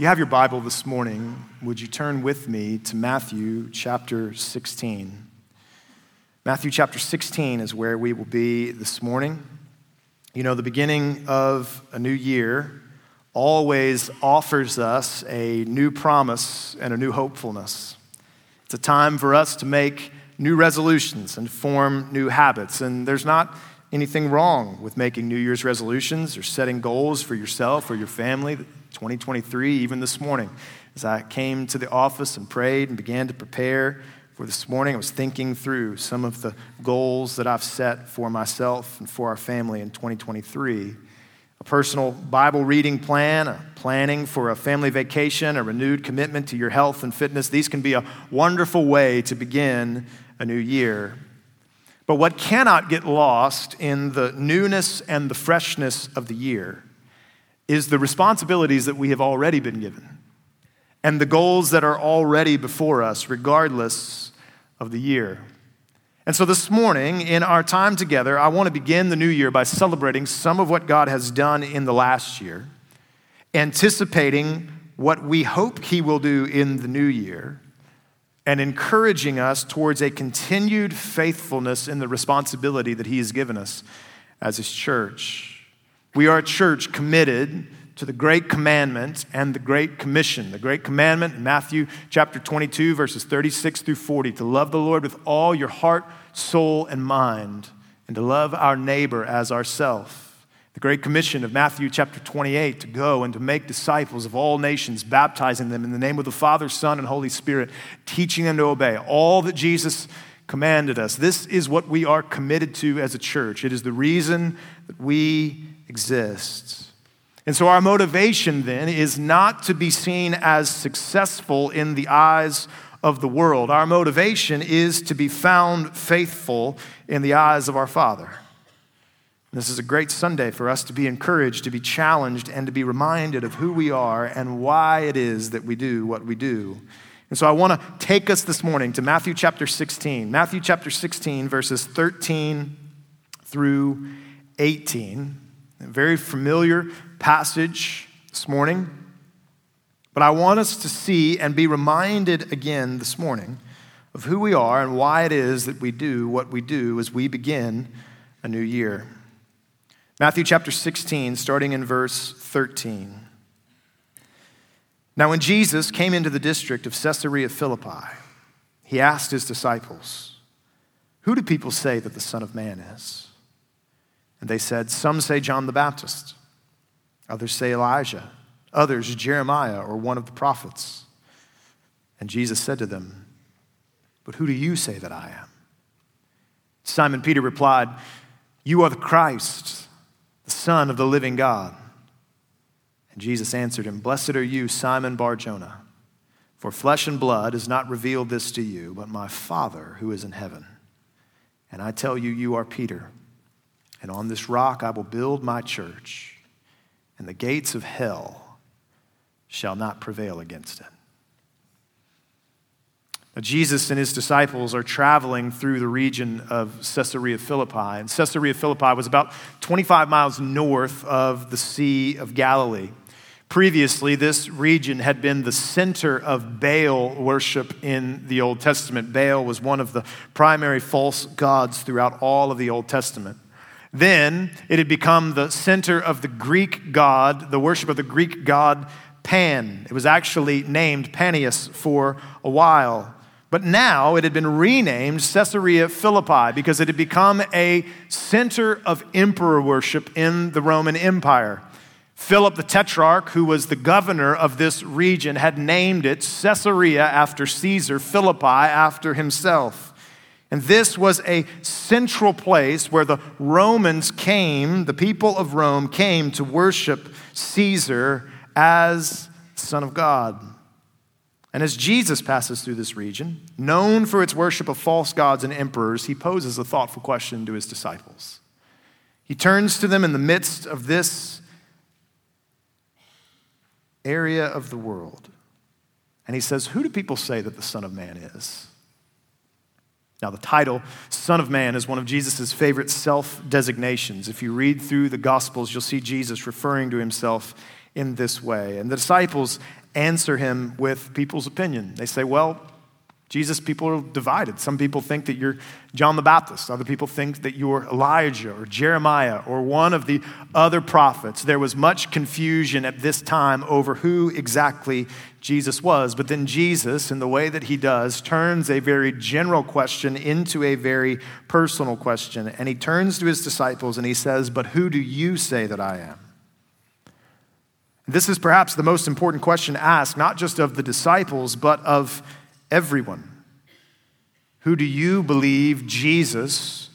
you have your Bible this morning, would you turn with me to Matthew chapter 16? Matthew chapter 16 is where we will be this morning. You know, the beginning of a new year always offers us a new promise and a new hopefulness. It's a time for us to make new resolutions and form new habits. And there's not anything wrong with making New Year's resolutions or setting goals for yourself or your family 2023, even this morning. As I came to the office and prayed and began to prepare for this morning, I was thinking through some of the goals that I've set for myself and for our family in 2023. A personal Bible reading plan, a planning for a family vacation, a renewed commitment to your health and fitness. These can be a wonderful way to begin a new year. But what cannot get lost in the newness and the freshness of the year is the responsibilities that we have already been given and the goals that are already before us, regardless of the year. And so this morning, in our time together, I want to begin the new year by celebrating some of what God has done in the last year, anticipating what we hope He will do in the new year, and encouraging us towards a continued faithfulness in the responsibility that He has given us as His church. We are a church committed to the great commandment and the great commission. The great commandment, Matthew chapter 22, verses 36 through 40, to love the Lord with all your heart, soul, and mind, and to love our neighbor as ourself. The great commission of Matthew chapter 28, to go and to make disciples of all nations, baptizing them in the name of the Father, Son, and Holy Spirit, teaching them to obey all that Jesus commanded us. This is what we are committed to as a church. It is the reason that we exists. And so, our motivation then is not to be seen as successful in the eyes of the world. Our motivation is to be found faithful in the eyes of our Father. This is a great Sunday for us to be encouraged, to be challenged, and to be reminded of who we are and why it is that we do what we do. And so I want to take us this morning to Matthew chapter 16. Matthew chapter 16, verses 13 through 18. A very familiar passage this morning. But I want us to see and be reminded again this morning of who we are and why it is that we do what we do as we begin a new year. Matthew chapter 16, starting in verse 13. Now, when Jesus came into the district of Caesarea Philippi, he asked his disciples, Who do people say that the Son of Man is? And they said, Some say John the Baptist, others say Elijah, others Jeremiah or one of the prophets. And Jesus said to them, But who do you say that I am? Simon Peter replied, You are the Christ, the Son of the living God. And Jesus answered him, Blessed are you, Simon Bar Jonah, for flesh and blood has not revealed this to you, but my Father who is in heaven. And I tell you, you are Peter and on this rock I will build my church, and the gates of hell shall not prevail against it. Now, Jesus and his disciples are traveling through the region of Caesarea Philippi. And Caesarea Philippi was about 25 miles north of the Sea of Galilee. Previously, this region had been the center of Baal worship in the Old Testament. Baal was one of the primary false gods throughout all of the Old Testament. Then it had become the center of the Greek god, the worship of the Greek god Pan. It was actually named Panias for a while. But now it had been renamed Caesarea Philippi because it had become a center of emperor worship in the Roman Empire. Philip the Tetrarch, who was the governor of this region, had named it Caesarea after Caesar, Philippi after himself. And this was a central place where the Romans came, the people of Rome came to worship Caesar as Son of God. And as Jesus passes through this region, known for its worship of false gods and emperors, he poses a thoughtful question to his disciples. He turns to them in the midst of this area of the world, and he says, Who do people say that the Son of Man is? Now, the title, Son of Man, is one of Jesus' favorite self designations. If you read through the Gospels, you'll see Jesus referring to himself in this way. And the disciples answer him with people's opinion. They say, well, Jesus, people are divided. Some people think that you're John the Baptist. Other people think that you're Elijah or Jeremiah or one of the other prophets. There was much confusion at this time over who exactly Jesus was. But then Jesus, in the way that he does, turns a very general question into a very personal question. And he turns to his disciples and he says, But who do you say that I am? This is perhaps the most important question asked, not just of the disciples, but of everyone. Who do you believe Jesus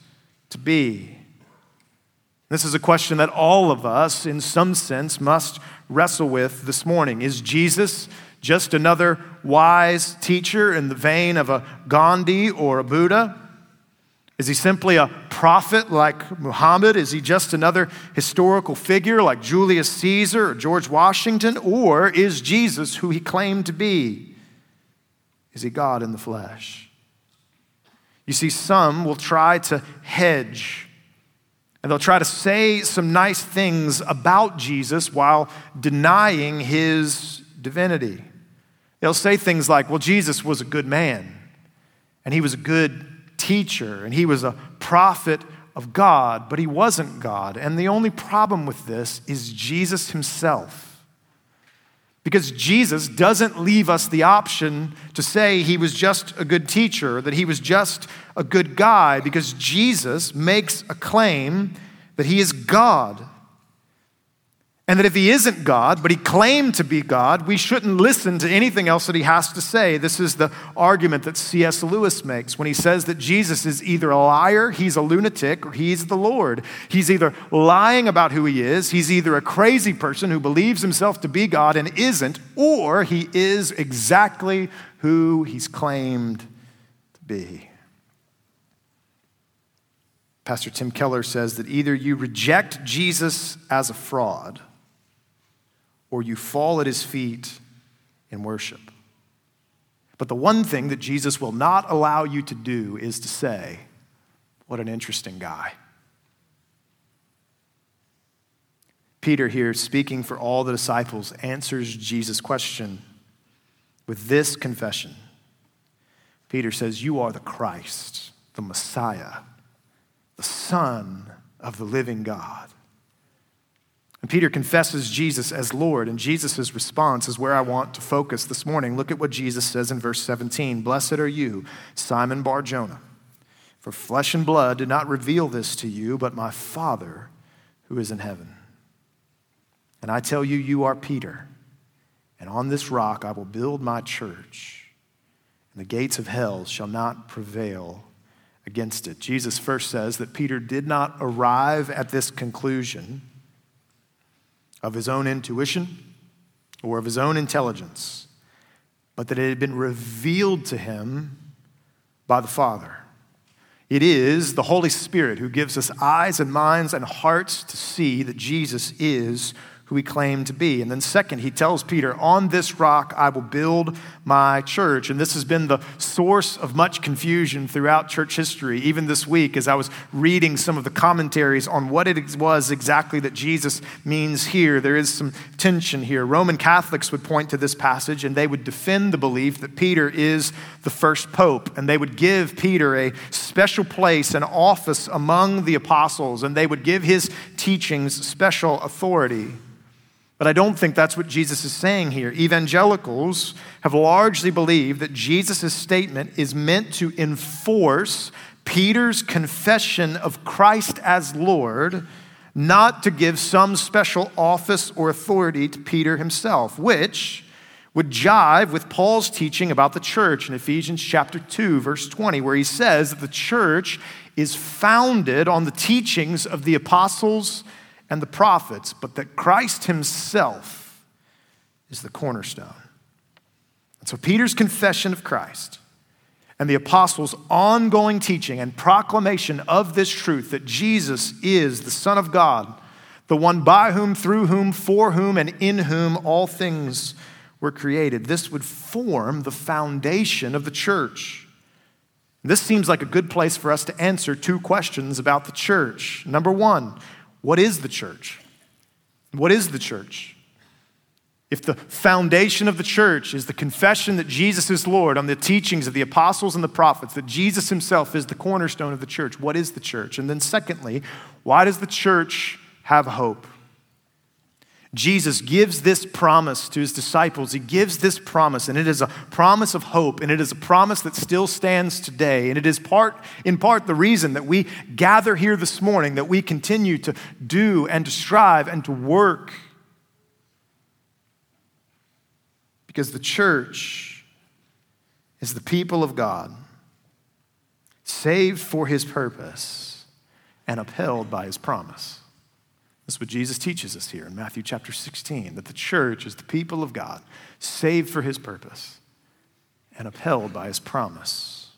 to be? This is a question that all of us, in some sense, must wrestle with this morning. Is Jesus just another wise teacher in the vein of a Gandhi or a Buddha? Is he simply a prophet like Muhammad? Is he just another historical figure like Julius Caesar or George Washington? Or is Jesus who he claimed to be? Is he God in the flesh? You see, some will try to hedge and they'll try to say some nice things about Jesus while denying his divinity. They'll say things like, well, Jesus was a good man, and he was a good teacher, and he was a prophet of God, but he wasn't God. And the only problem with this is Jesus himself. Because Jesus doesn't leave us the option to say he was just a good teacher, that he was just a good guy, because Jesus makes a claim that he is God. And that if he isn't God, but he claimed to be God, we shouldn't listen to anything else that he has to say. This is the argument that C.S. Lewis makes when he says that Jesus is either a liar, he's a lunatic, or he's the Lord. He's either lying about who he is, he's either a crazy person who believes himself to be God and isn't, or he is exactly who he's claimed to be. Pastor Tim Keller says that either you reject Jesus as a fraud or you fall at his feet in worship. But the one thing that Jesus will not allow you to do is to say, What an interesting guy. Peter, here speaking for all the disciples, answers Jesus' question with this confession. Peter says, You are the Christ, the Messiah, the Son of the living God. And Peter confesses Jesus as Lord, and Jesus' response is where I want to focus this morning. Look at what Jesus says in verse 17 Blessed are you, Simon Bar Jonah, for flesh and blood did not reveal this to you, but my Father who is in heaven. And I tell you, you are Peter, and on this rock I will build my church, and the gates of hell shall not prevail against it. Jesus first says that Peter did not arrive at this conclusion of his own intuition or of his own intelligence, but that it had been revealed to him by the Father. It is the Holy Spirit who gives us eyes and minds and hearts to see that Jesus is who he claimed to be. And then, second, he tells Peter, On this rock I will build my church. And this has been the source of much confusion throughout church history. Even this week, as I was reading some of the commentaries on what it was exactly that Jesus means here, there is some tension here. Roman Catholics would point to this passage and they would defend the belief that Peter is the first pope. And they would give Peter a special place and office among the apostles, and they would give his teachings special authority. But I don't think that's what Jesus is saying here. Evangelicals have largely believed that Jesus' statement is meant to enforce Peter's confession of Christ as Lord, not to give some special office or authority to Peter himself, which would jive with Paul's teaching about the church in Ephesians chapter 2 verse 20 where he says that the church is founded on the teachings of the apostles and the prophets, but that Christ himself is the cornerstone. And so Peter's confession of Christ and the apostles' ongoing teaching and proclamation of this truth that Jesus is the Son of God, the one by whom, through whom, for whom, and in whom all things were created. This would form the foundation of the church. This seems like a good place for us to answer two questions about the church. Number one, what is the church? What is the church? if the foundation of the church is the confession that Jesus is Lord on the teachings of the apostles and the prophets, that Jesus himself is the cornerstone of the church, what is the church? And then, secondly, why does the church have hope? Jesus gives this promise to his disciples. He gives this promise, and it is a promise of hope, and it is a promise that still stands today. And it is part, in part, the reason that we gather here this morning, that we continue to do and to strive and to work. Because the church is the people of God, saved for his purpose and upheld by his promise. That's what Jesus teaches us here in Matthew chapter 16 that the church is the people of God, saved for his purpose and upheld by his promise.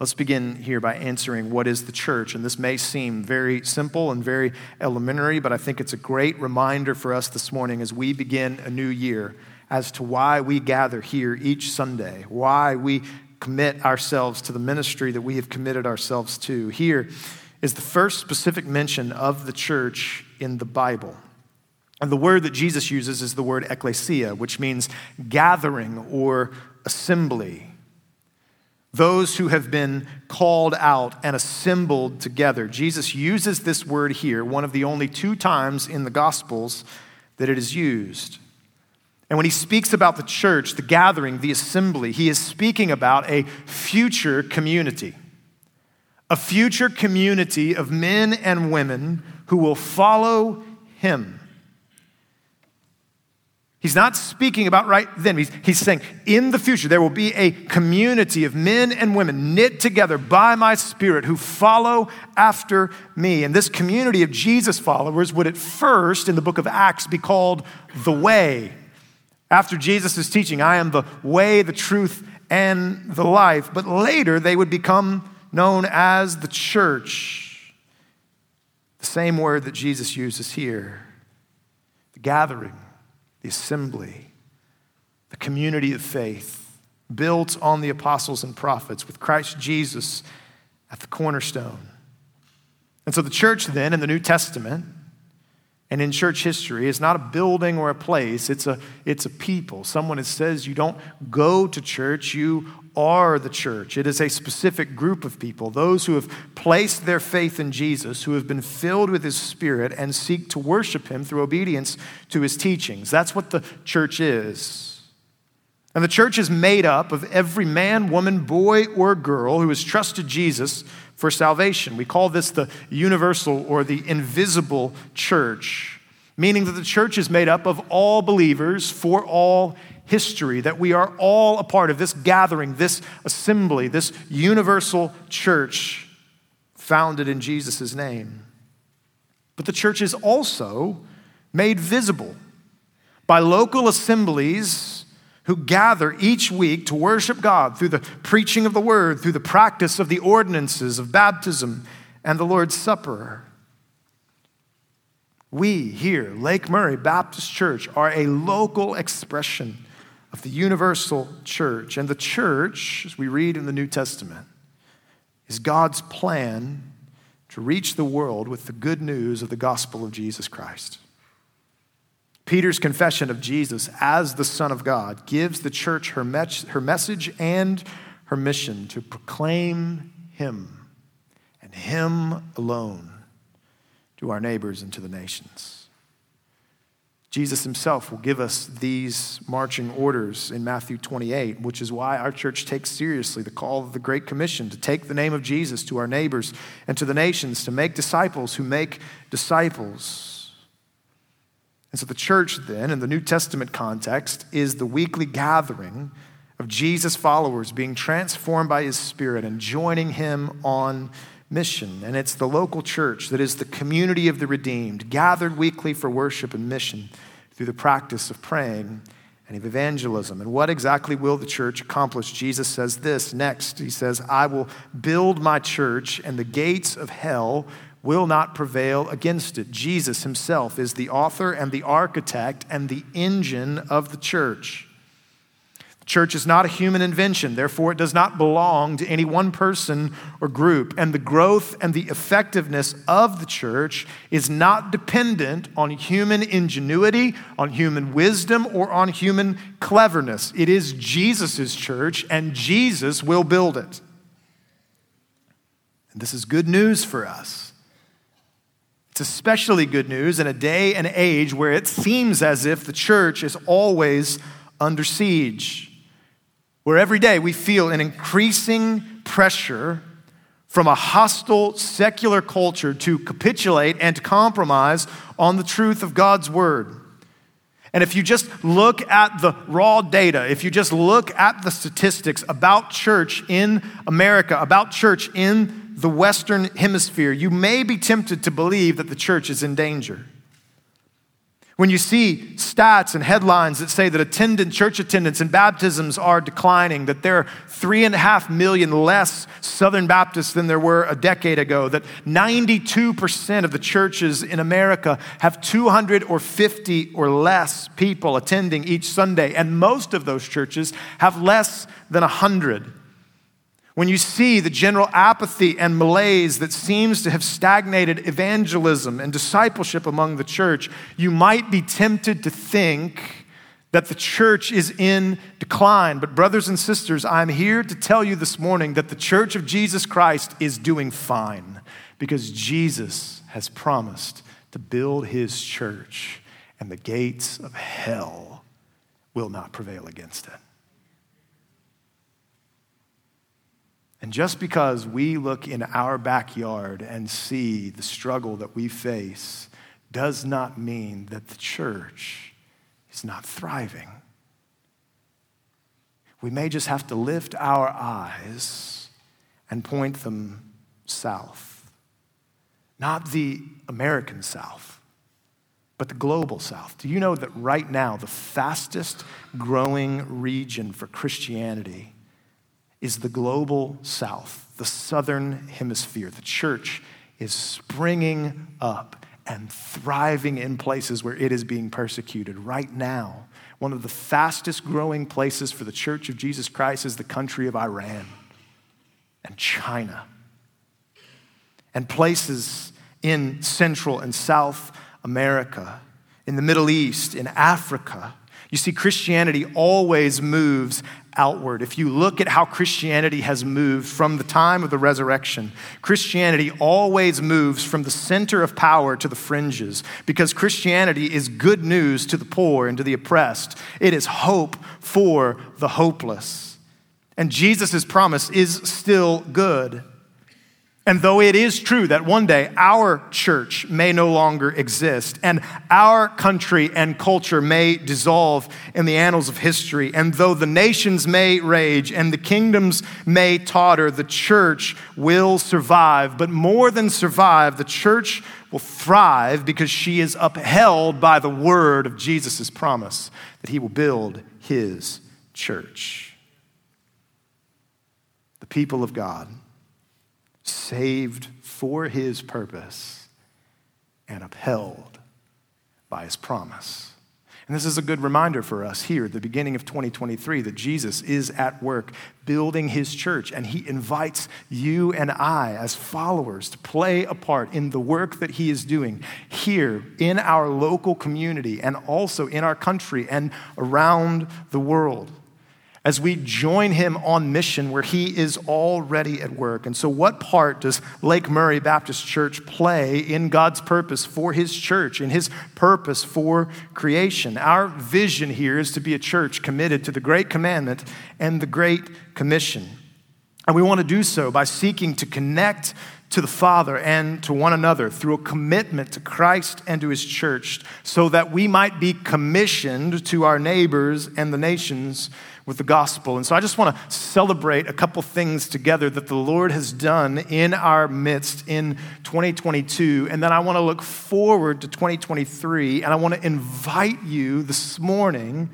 Let's begin here by answering what is the church. And this may seem very simple and very elementary, but I think it's a great reminder for us this morning as we begin a new year as to why we gather here each Sunday, why we commit ourselves to the ministry that we have committed ourselves to. Here, is the first specific mention of the church in the Bible. And the word that Jesus uses is the word ecclesia, which means gathering or assembly. Those who have been called out and assembled together. Jesus uses this word here, one of the only two times in the Gospels that it is used. And when he speaks about the church, the gathering, the assembly, he is speaking about a future community a future community of men and women who will follow him. He's not speaking about right then. He's, he's saying in the future there will be a community of men and women knit together by my spirit who follow after me. And this community of Jesus followers would at first, in the book of Acts, be called the way. After Jesus is teaching, I am the way, the truth, and the life. But later they would become known as the church. The same word that Jesus uses here the gathering, the assembly, the community of faith, built on the apostles and prophets with Christ Jesus at the cornerstone. And so the church, then, in the New Testament, and in church history, is not a building or a place, it's a, it's a people. Someone that says you don't go to church, you are the church. It is a specific group of people, those who have placed their faith in Jesus, who have been filled with his spirit and seek to worship him through obedience to his teachings. That's what the church is. And the church is made up of every man, woman, boy, or girl who has trusted Jesus for salvation. We call this the universal or the invisible church, meaning that the church is made up of all believers for all history, that we are all a part of this gathering, this assembly, this universal church founded in Jesus' name. But the church is also made visible by local assemblies who gather each week to worship God through the preaching of the word, through the practice of the ordinances of baptism and the Lord's Supper. We here, Lake Murray Baptist Church, are a local expression of the universal church. And the church, as we read in the New Testament, is God's plan to reach the world with the good news of the gospel of Jesus Christ. Peter's confession of Jesus as the Son of God gives the church her, me- her message and her mission to proclaim Him and Him alone to our neighbors and to the nations. Jesus himself will give us these marching orders in Matthew 28, which is why our church takes seriously the call of the Great Commission to take the name of Jesus to our neighbors and to the nations, to make disciples who make disciples. And so the church, then, in the New Testament context, is the weekly gathering of Jesus' followers being transformed by his Spirit and joining him on mission. And it's the local church that is the community of the redeemed, gathered weekly for worship and mission through the practice of praying and of evangelism. And what exactly will the church accomplish? Jesus says this next. He says, I will build my church, and the gates of hell will not prevail against it. Jesus himself is the author and the architect and the engine of the church Church is not a human invention, therefore, it does not belong to any one person or group. And the growth and the effectiveness of the church is not dependent on human ingenuity, on human wisdom, or on human cleverness. It is Jesus' church, and Jesus will build it. And this is good news for us. It's especially good news in a day and age where it seems as if the church is always under siege where every day we feel an increasing pressure from a hostile secular culture to capitulate and to compromise on the truth of God's word. And if you just look at the raw data, if you just look at the statistics about church in America, about church in the Western Hemisphere, you may be tempted to believe that the church is in danger. When you see stats and headlines that say that church attendance and baptisms are declining, that there are three and a half million less Southern Baptists than there were a decade ago, that 92% of the churches in America have 250 or less people attending each Sunday, and most of those churches have less than 100. When you see the general apathy and malaise that seems to have stagnated evangelism and discipleship among the church, you might be tempted to think that the church is in decline. But, brothers and sisters, I'm here to tell you this morning that the church of Jesus Christ is doing fine because Jesus has promised to build his church, and the gates of hell will not prevail against it. And just because we look in our backyard and see the struggle that we face does not mean that the church is not thriving. We may just have to lift our eyes and point them south. Not the American South, but the global South. Do you know that right now, the fastest growing region for Christianity? Is the global south, the southern hemisphere. The church is springing up and thriving in places where it is being persecuted. Right now, one of the fastest growing places for the church of Jesus Christ is the country of Iran and China and places in Central and South America, in the Middle East, in Africa. You see, Christianity always moves outward. If you look at how Christianity has moved from the time of the resurrection, Christianity always moves from the center of power to the fringes because Christianity is good news to the poor and to the oppressed. It is hope for the hopeless. And Jesus' promise is still good. And though it is true that one day our church may no longer exist and our country and culture may dissolve in the annals of history, and though the nations may rage and the kingdoms may totter, the church will survive. But more than survive, the church will thrive because she is upheld by the word of Jesus' promise that he will build his church. The people of God saved for his purpose and upheld by his promise. And this is a good reminder for us here at the beginning of 2023 that Jesus is at work building his church, and he invites you and I, as followers, to play a part in the work that he is doing here in our local community and also in our country and around the world as we join him on mission where he is already at work. And so, what part does Lake Murray Baptist Church play in God's purpose for his church, in his purpose for creation? Our vision here is to be a church committed to the Great Commandment and the Great Commission. And we want to do so by seeking to connect to the Father and to one another through a commitment to Christ and to his church so that we might be commissioned to our neighbors and the nations with the gospel. And so I just want to celebrate a couple things together that the Lord has done in our midst in 2022. And then I want to look forward to 2023. And I want to invite you this morning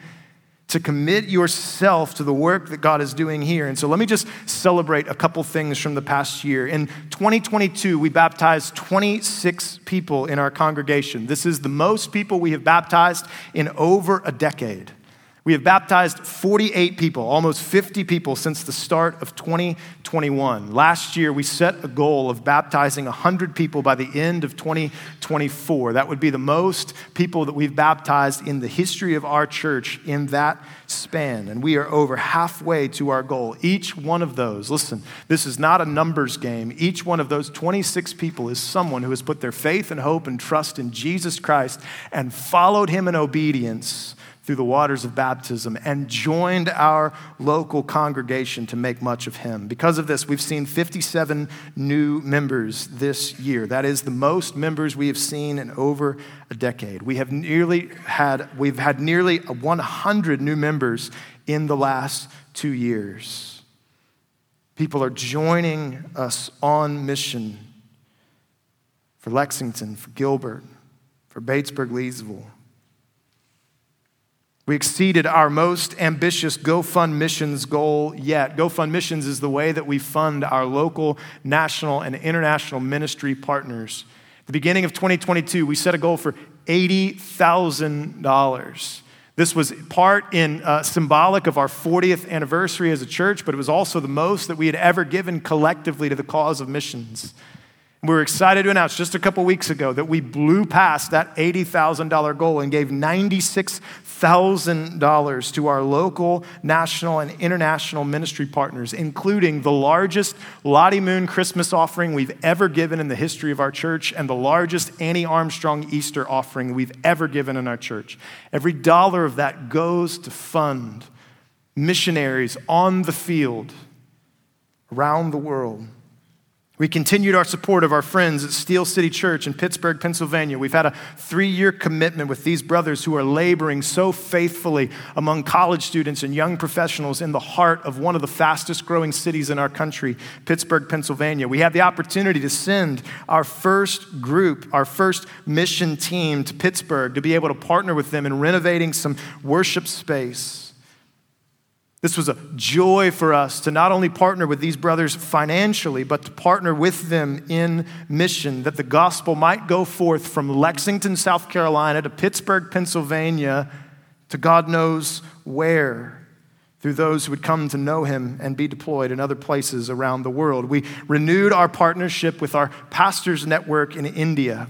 to commit yourself to the work that God is doing here. And so let me just celebrate a couple things from the past year. In 2022, we baptized 26 people in our congregation. This is the most people we have baptized in over a decade. We have baptized 48 people, almost 50 people since the start of 2021. Last year, we set a goal of baptizing 100 people by the end of 2024. That would be the most people that we've baptized in the history of our church in that span. And we are over halfway to our goal. Each one of those, listen, this is not a numbers game. Each one of those 26 people is someone who has put their faith and hope and trust in Jesus Christ and followed him in obedience through the waters of baptism and joined our local congregation to make much of him. Because of this, we've seen 57 new members this year. That is the most members we have seen in over a decade. We have nearly had we've had nearly 100 new members in the last 2 years. People are joining us on mission for Lexington, for Gilbert, for Batesburg, Leesville, we exceeded our most ambitious GoFund Missions goal yet. GoFund Missions is the way that we fund our local, national, and international ministry partners. At the beginning of 2022, we set a goal for $80,000. This was part in uh, symbolic of our 40th anniversary as a church, but it was also the most that we had ever given collectively to the cause of missions. We were excited to announce just a couple weeks ago that we blew past that $80,000 goal and gave $96,000 to our local, national, and international ministry partners, including the largest Lottie Moon Christmas offering we've ever given in the history of our church and the largest Annie Armstrong Easter offering we've ever given in our church. Every dollar of that goes to fund missionaries on the field around the world. We continued our support of our friends at Steel City Church in Pittsburgh, Pennsylvania. We've had a three year commitment with these brothers who are laboring so faithfully among college students and young professionals in the heart of one of the fastest growing cities in our country, Pittsburgh, Pennsylvania. We had the opportunity to send our first group, our first mission team to Pittsburgh to be able to partner with them in renovating some worship space. This was a joy for us to not only partner with these brothers financially, but to partner with them in mission, that the gospel might go forth from Lexington, South Carolina to Pittsburgh, Pennsylvania, to God knows where, through those who would come to know him and be deployed in other places around the world. We renewed our partnership with our pastors' network in India.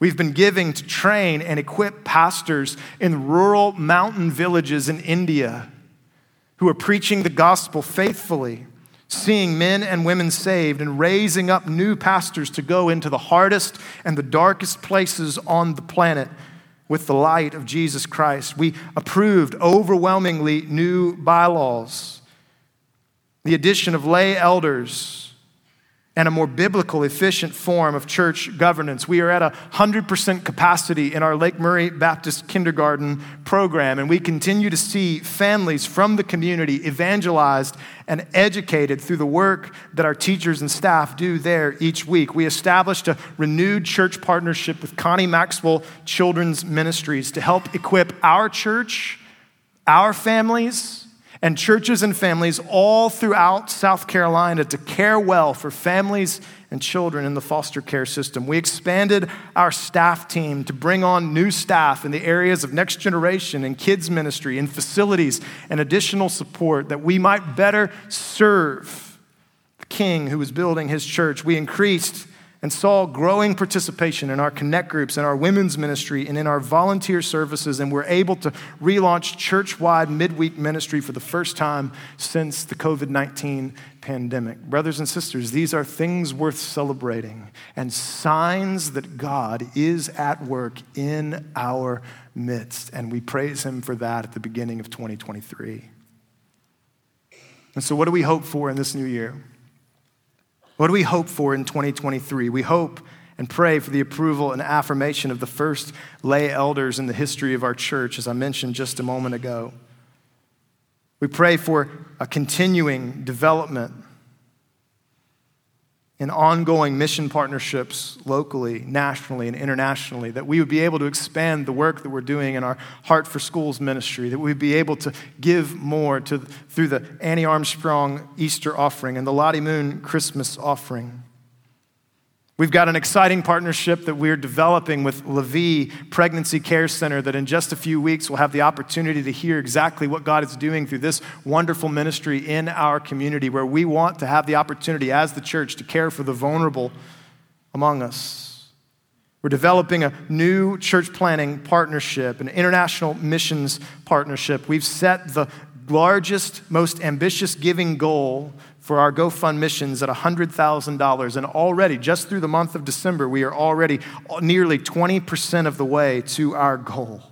We've been giving to train and equip pastors in rural mountain villages in India who are preaching the gospel faithfully, seeing men and women saved, and raising up new pastors to go into the hardest and the darkest places on the planet with the light of Jesus Christ. We approved overwhelmingly new bylaws, the addition of lay elders and a more biblical, efficient form of church governance. We are at a 100% capacity in our Lake Murray Baptist kindergarten program, and we continue to see families from the community evangelized and educated through the work that our teachers and staff do there each week. We established a renewed church partnership with Connie Maxwell Children's Ministries to help equip our church, our families, and churches and families all throughout South Carolina to care well for families and children in the foster care system. We expanded our staff team to bring on new staff in the areas of next generation and kids ministry and facilities and additional support that we might better serve the king who was building his church. We increased and saw growing participation in our connect groups and our women's ministry and in our volunteer services and we're able to relaunch church-wide midweek ministry for the first time since the covid-19 pandemic. Brothers and sisters these are things worth celebrating and signs that god is at work in our midst and we praise him for that at the beginning of 2023 and so what do we hope for in this new year what do we hope for in 2023? We hope and pray for the approval and affirmation of the first lay elders in the history of our church, as I mentioned just a moment ago. We pray for a continuing development in ongoing mission partnerships locally, nationally, and internationally, that we would be able to expand the work that we're doing in our Heart for Schools ministry, that we'd be able to give more to, through the Annie Armstrong Easter offering and the Lottie Moon Christmas offering. We've got an exciting partnership that we're developing with Levi Pregnancy Care Center that in just a few weeks we'll have the opportunity to hear exactly what God is doing through this wonderful ministry in our community where we want to have the opportunity as the church to care for the vulnerable among us. We're developing a new church planning partnership, an international missions partnership. We've set the largest, most ambitious giving goal for our GoFund missions at $100,000. And already, just through the month of December, we are already nearly 20% of the way to our goal.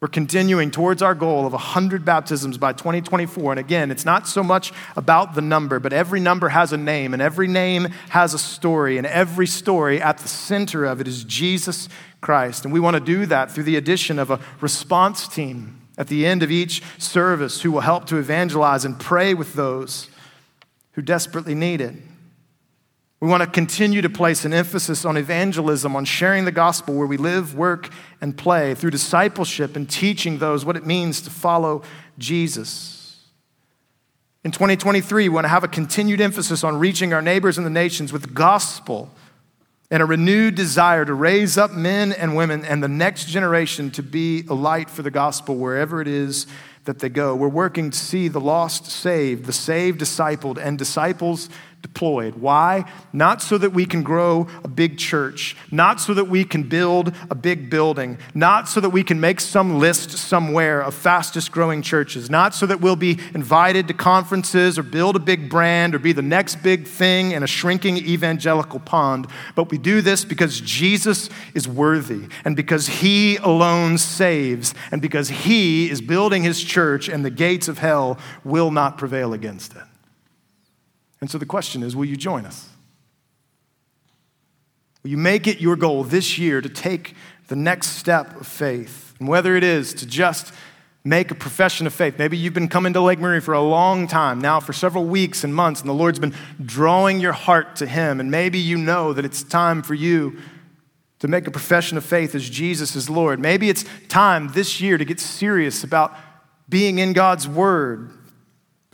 We're continuing towards our goal of 100 baptisms by 2024. And again, it's not so much about the number, but every number has a name, and every name has a story, and every story at the center of it is Jesus Christ. And we want to do that through the addition of a response team at the end of each service who will help to evangelize and pray with those who desperately need it. We want to continue to place an emphasis on evangelism, on sharing the gospel where we live, work, and play, through discipleship and teaching those what it means to follow Jesus. In 2023, we want to have a continued emphasis on reaching our neighbors and the nations with gospel and a renewed desire to raise up men and women and the next generation to be a light for the gospel wherever it is that they go. We're working to see the lost saved, the saved discipled, and disciples deployed. Why? Not so that we can grow a big church, not so that we can build a big building, not so that we can make some list somewhere of fastest growing churches, not so that we'll be invited to conferences or build a big brand or be the next big thing in a shrinking evangelical pond, but we do this because Jesus is worthy and because he alone saves and because he is building his church and the gates of hell will not prevail against it. And so the question is will you join us? Will you make it your goal this year to take the next step of faith? And whether it is to just make a profession of faith. Maybe you've been coming to Lake Murray for a long time now, for several weeks and months, and the Lord's been drawing your heart to Him. And maybe you know that it's time for you to make a profession of faith as Jesus is Lord. Maybe it's time this year to get serious about being in God's Word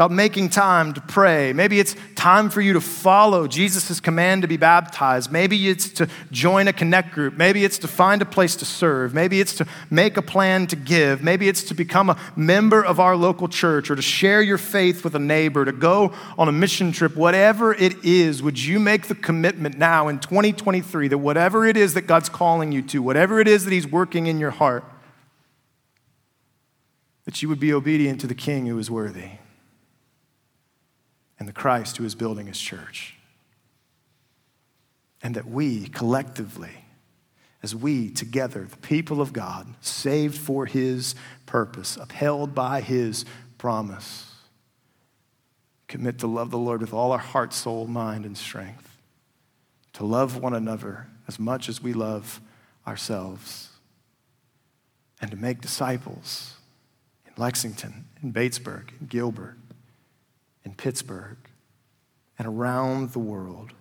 about making time to pray. Maybe it's time for you to follow Jesus' command to be baptized. Maybe it's to join a connect group. Maybe it's to find a place to serve. Maybe it's to make a plan to give. Maybe it's to become a member of our local church or to share your faith with a neighbor, to go on a mission trip. Whatever it is, would you make the commitment now in 2023 that whatever it is that God's calling you to, whatever it is that He's working in your heart, that you would be obedient to the King who is worthy? And the Christ who is building his church. And that we collectively, as we together, the people of God, saved for his purpose, upheld by his promise, commit to love the Lord with all our heart, soul, mind, and strength, to love one another as much as we love ourselves, and to make disciples in Lexington, in Batesburg, in Gilbert, in Pittsburgh and around the world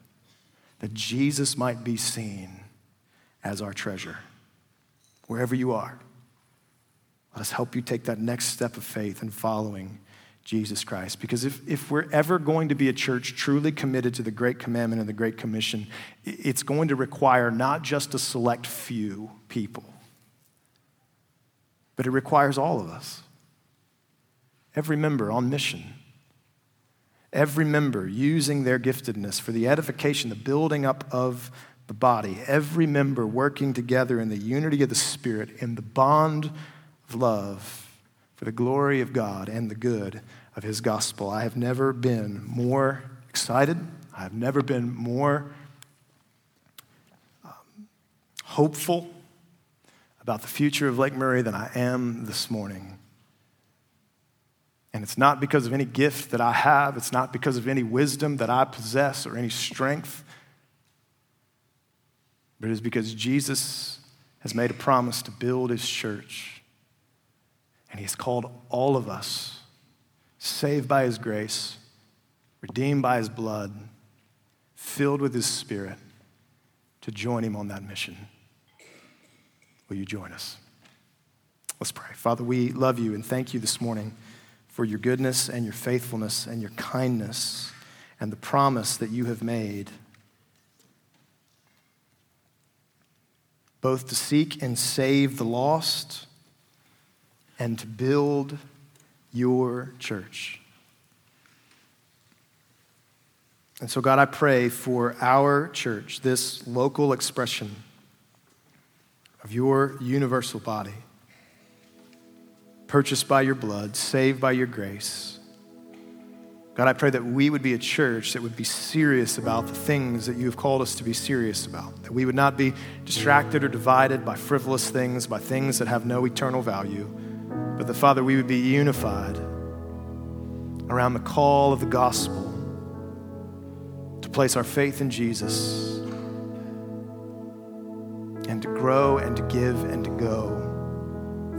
that Jesus might be seen as our treasure. Wherever you are, let us help you take that next step of faith in following Jesus Christ. Because if, if we're ever going to be a church truly committed to the Great Commandment and the Great Commission, it's going to require not just a select few people, but it requires all of us. Every member on mission Every member using their giftedness for the edification, the building up of the body. Every member working together in the unity of the Spirit, in the bond of love for the glory of God and the good of His gospel. I have never been more excited. I have never been more um, hopeful about the future of Lake Murray than I am this morning. And it's not because of any gift that I have, it's not because of any wisdom that I possess or any strength, but it is because Jesus has made a promise to build his church. And he has called all of us, saved by his grace, redeemed by his blood, filled with his spirit, to join him on that mission. Will you join us? Let's pray. Father, we love you and thank you this morning for your goodness and your faithfulness and your kindness and the promise that you have made, both to seek and save the lost and to build your church. And so, God, I pray for our church, this local expression of your universal body purchased by your blood, saved by your grace. God, I pray that we would be a church that would be serious about the things that you have called us to be serious about. That we would not be distracted or divided by frivolous things, by things that have no eternal value, but that, Father, we would be unified around the call of the gospel to place our faith in Jesus and to grow and to give and to go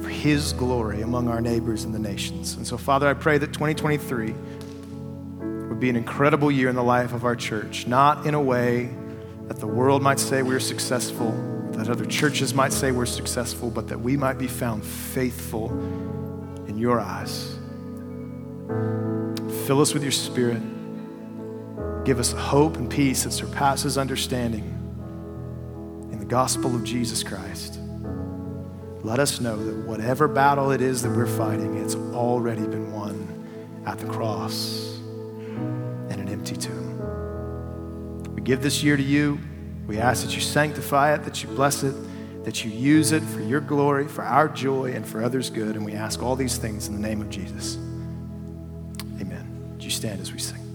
for His glory among our neighbors and the nations. And so, Father, I pray that 2023 would be an incredible year in the life of our church, not in a way that the world might say we're successful, that other churches might say we're successful, but that we might be found faithful in your eyes. Fill us with your spirit. Give us hope and peace that surpasses understanding in the gospel of Jesus Christ. Let us know that whatever battle it is that we're fighting, it's already been won at the cross and an empty tomb. We give this year to you. We ask that you sanctify it, that you bless it, that you use it for your glory, for our joy, and for others' good. And we ask all these things in the name of Jesus. Amen. Would you stand as we sing?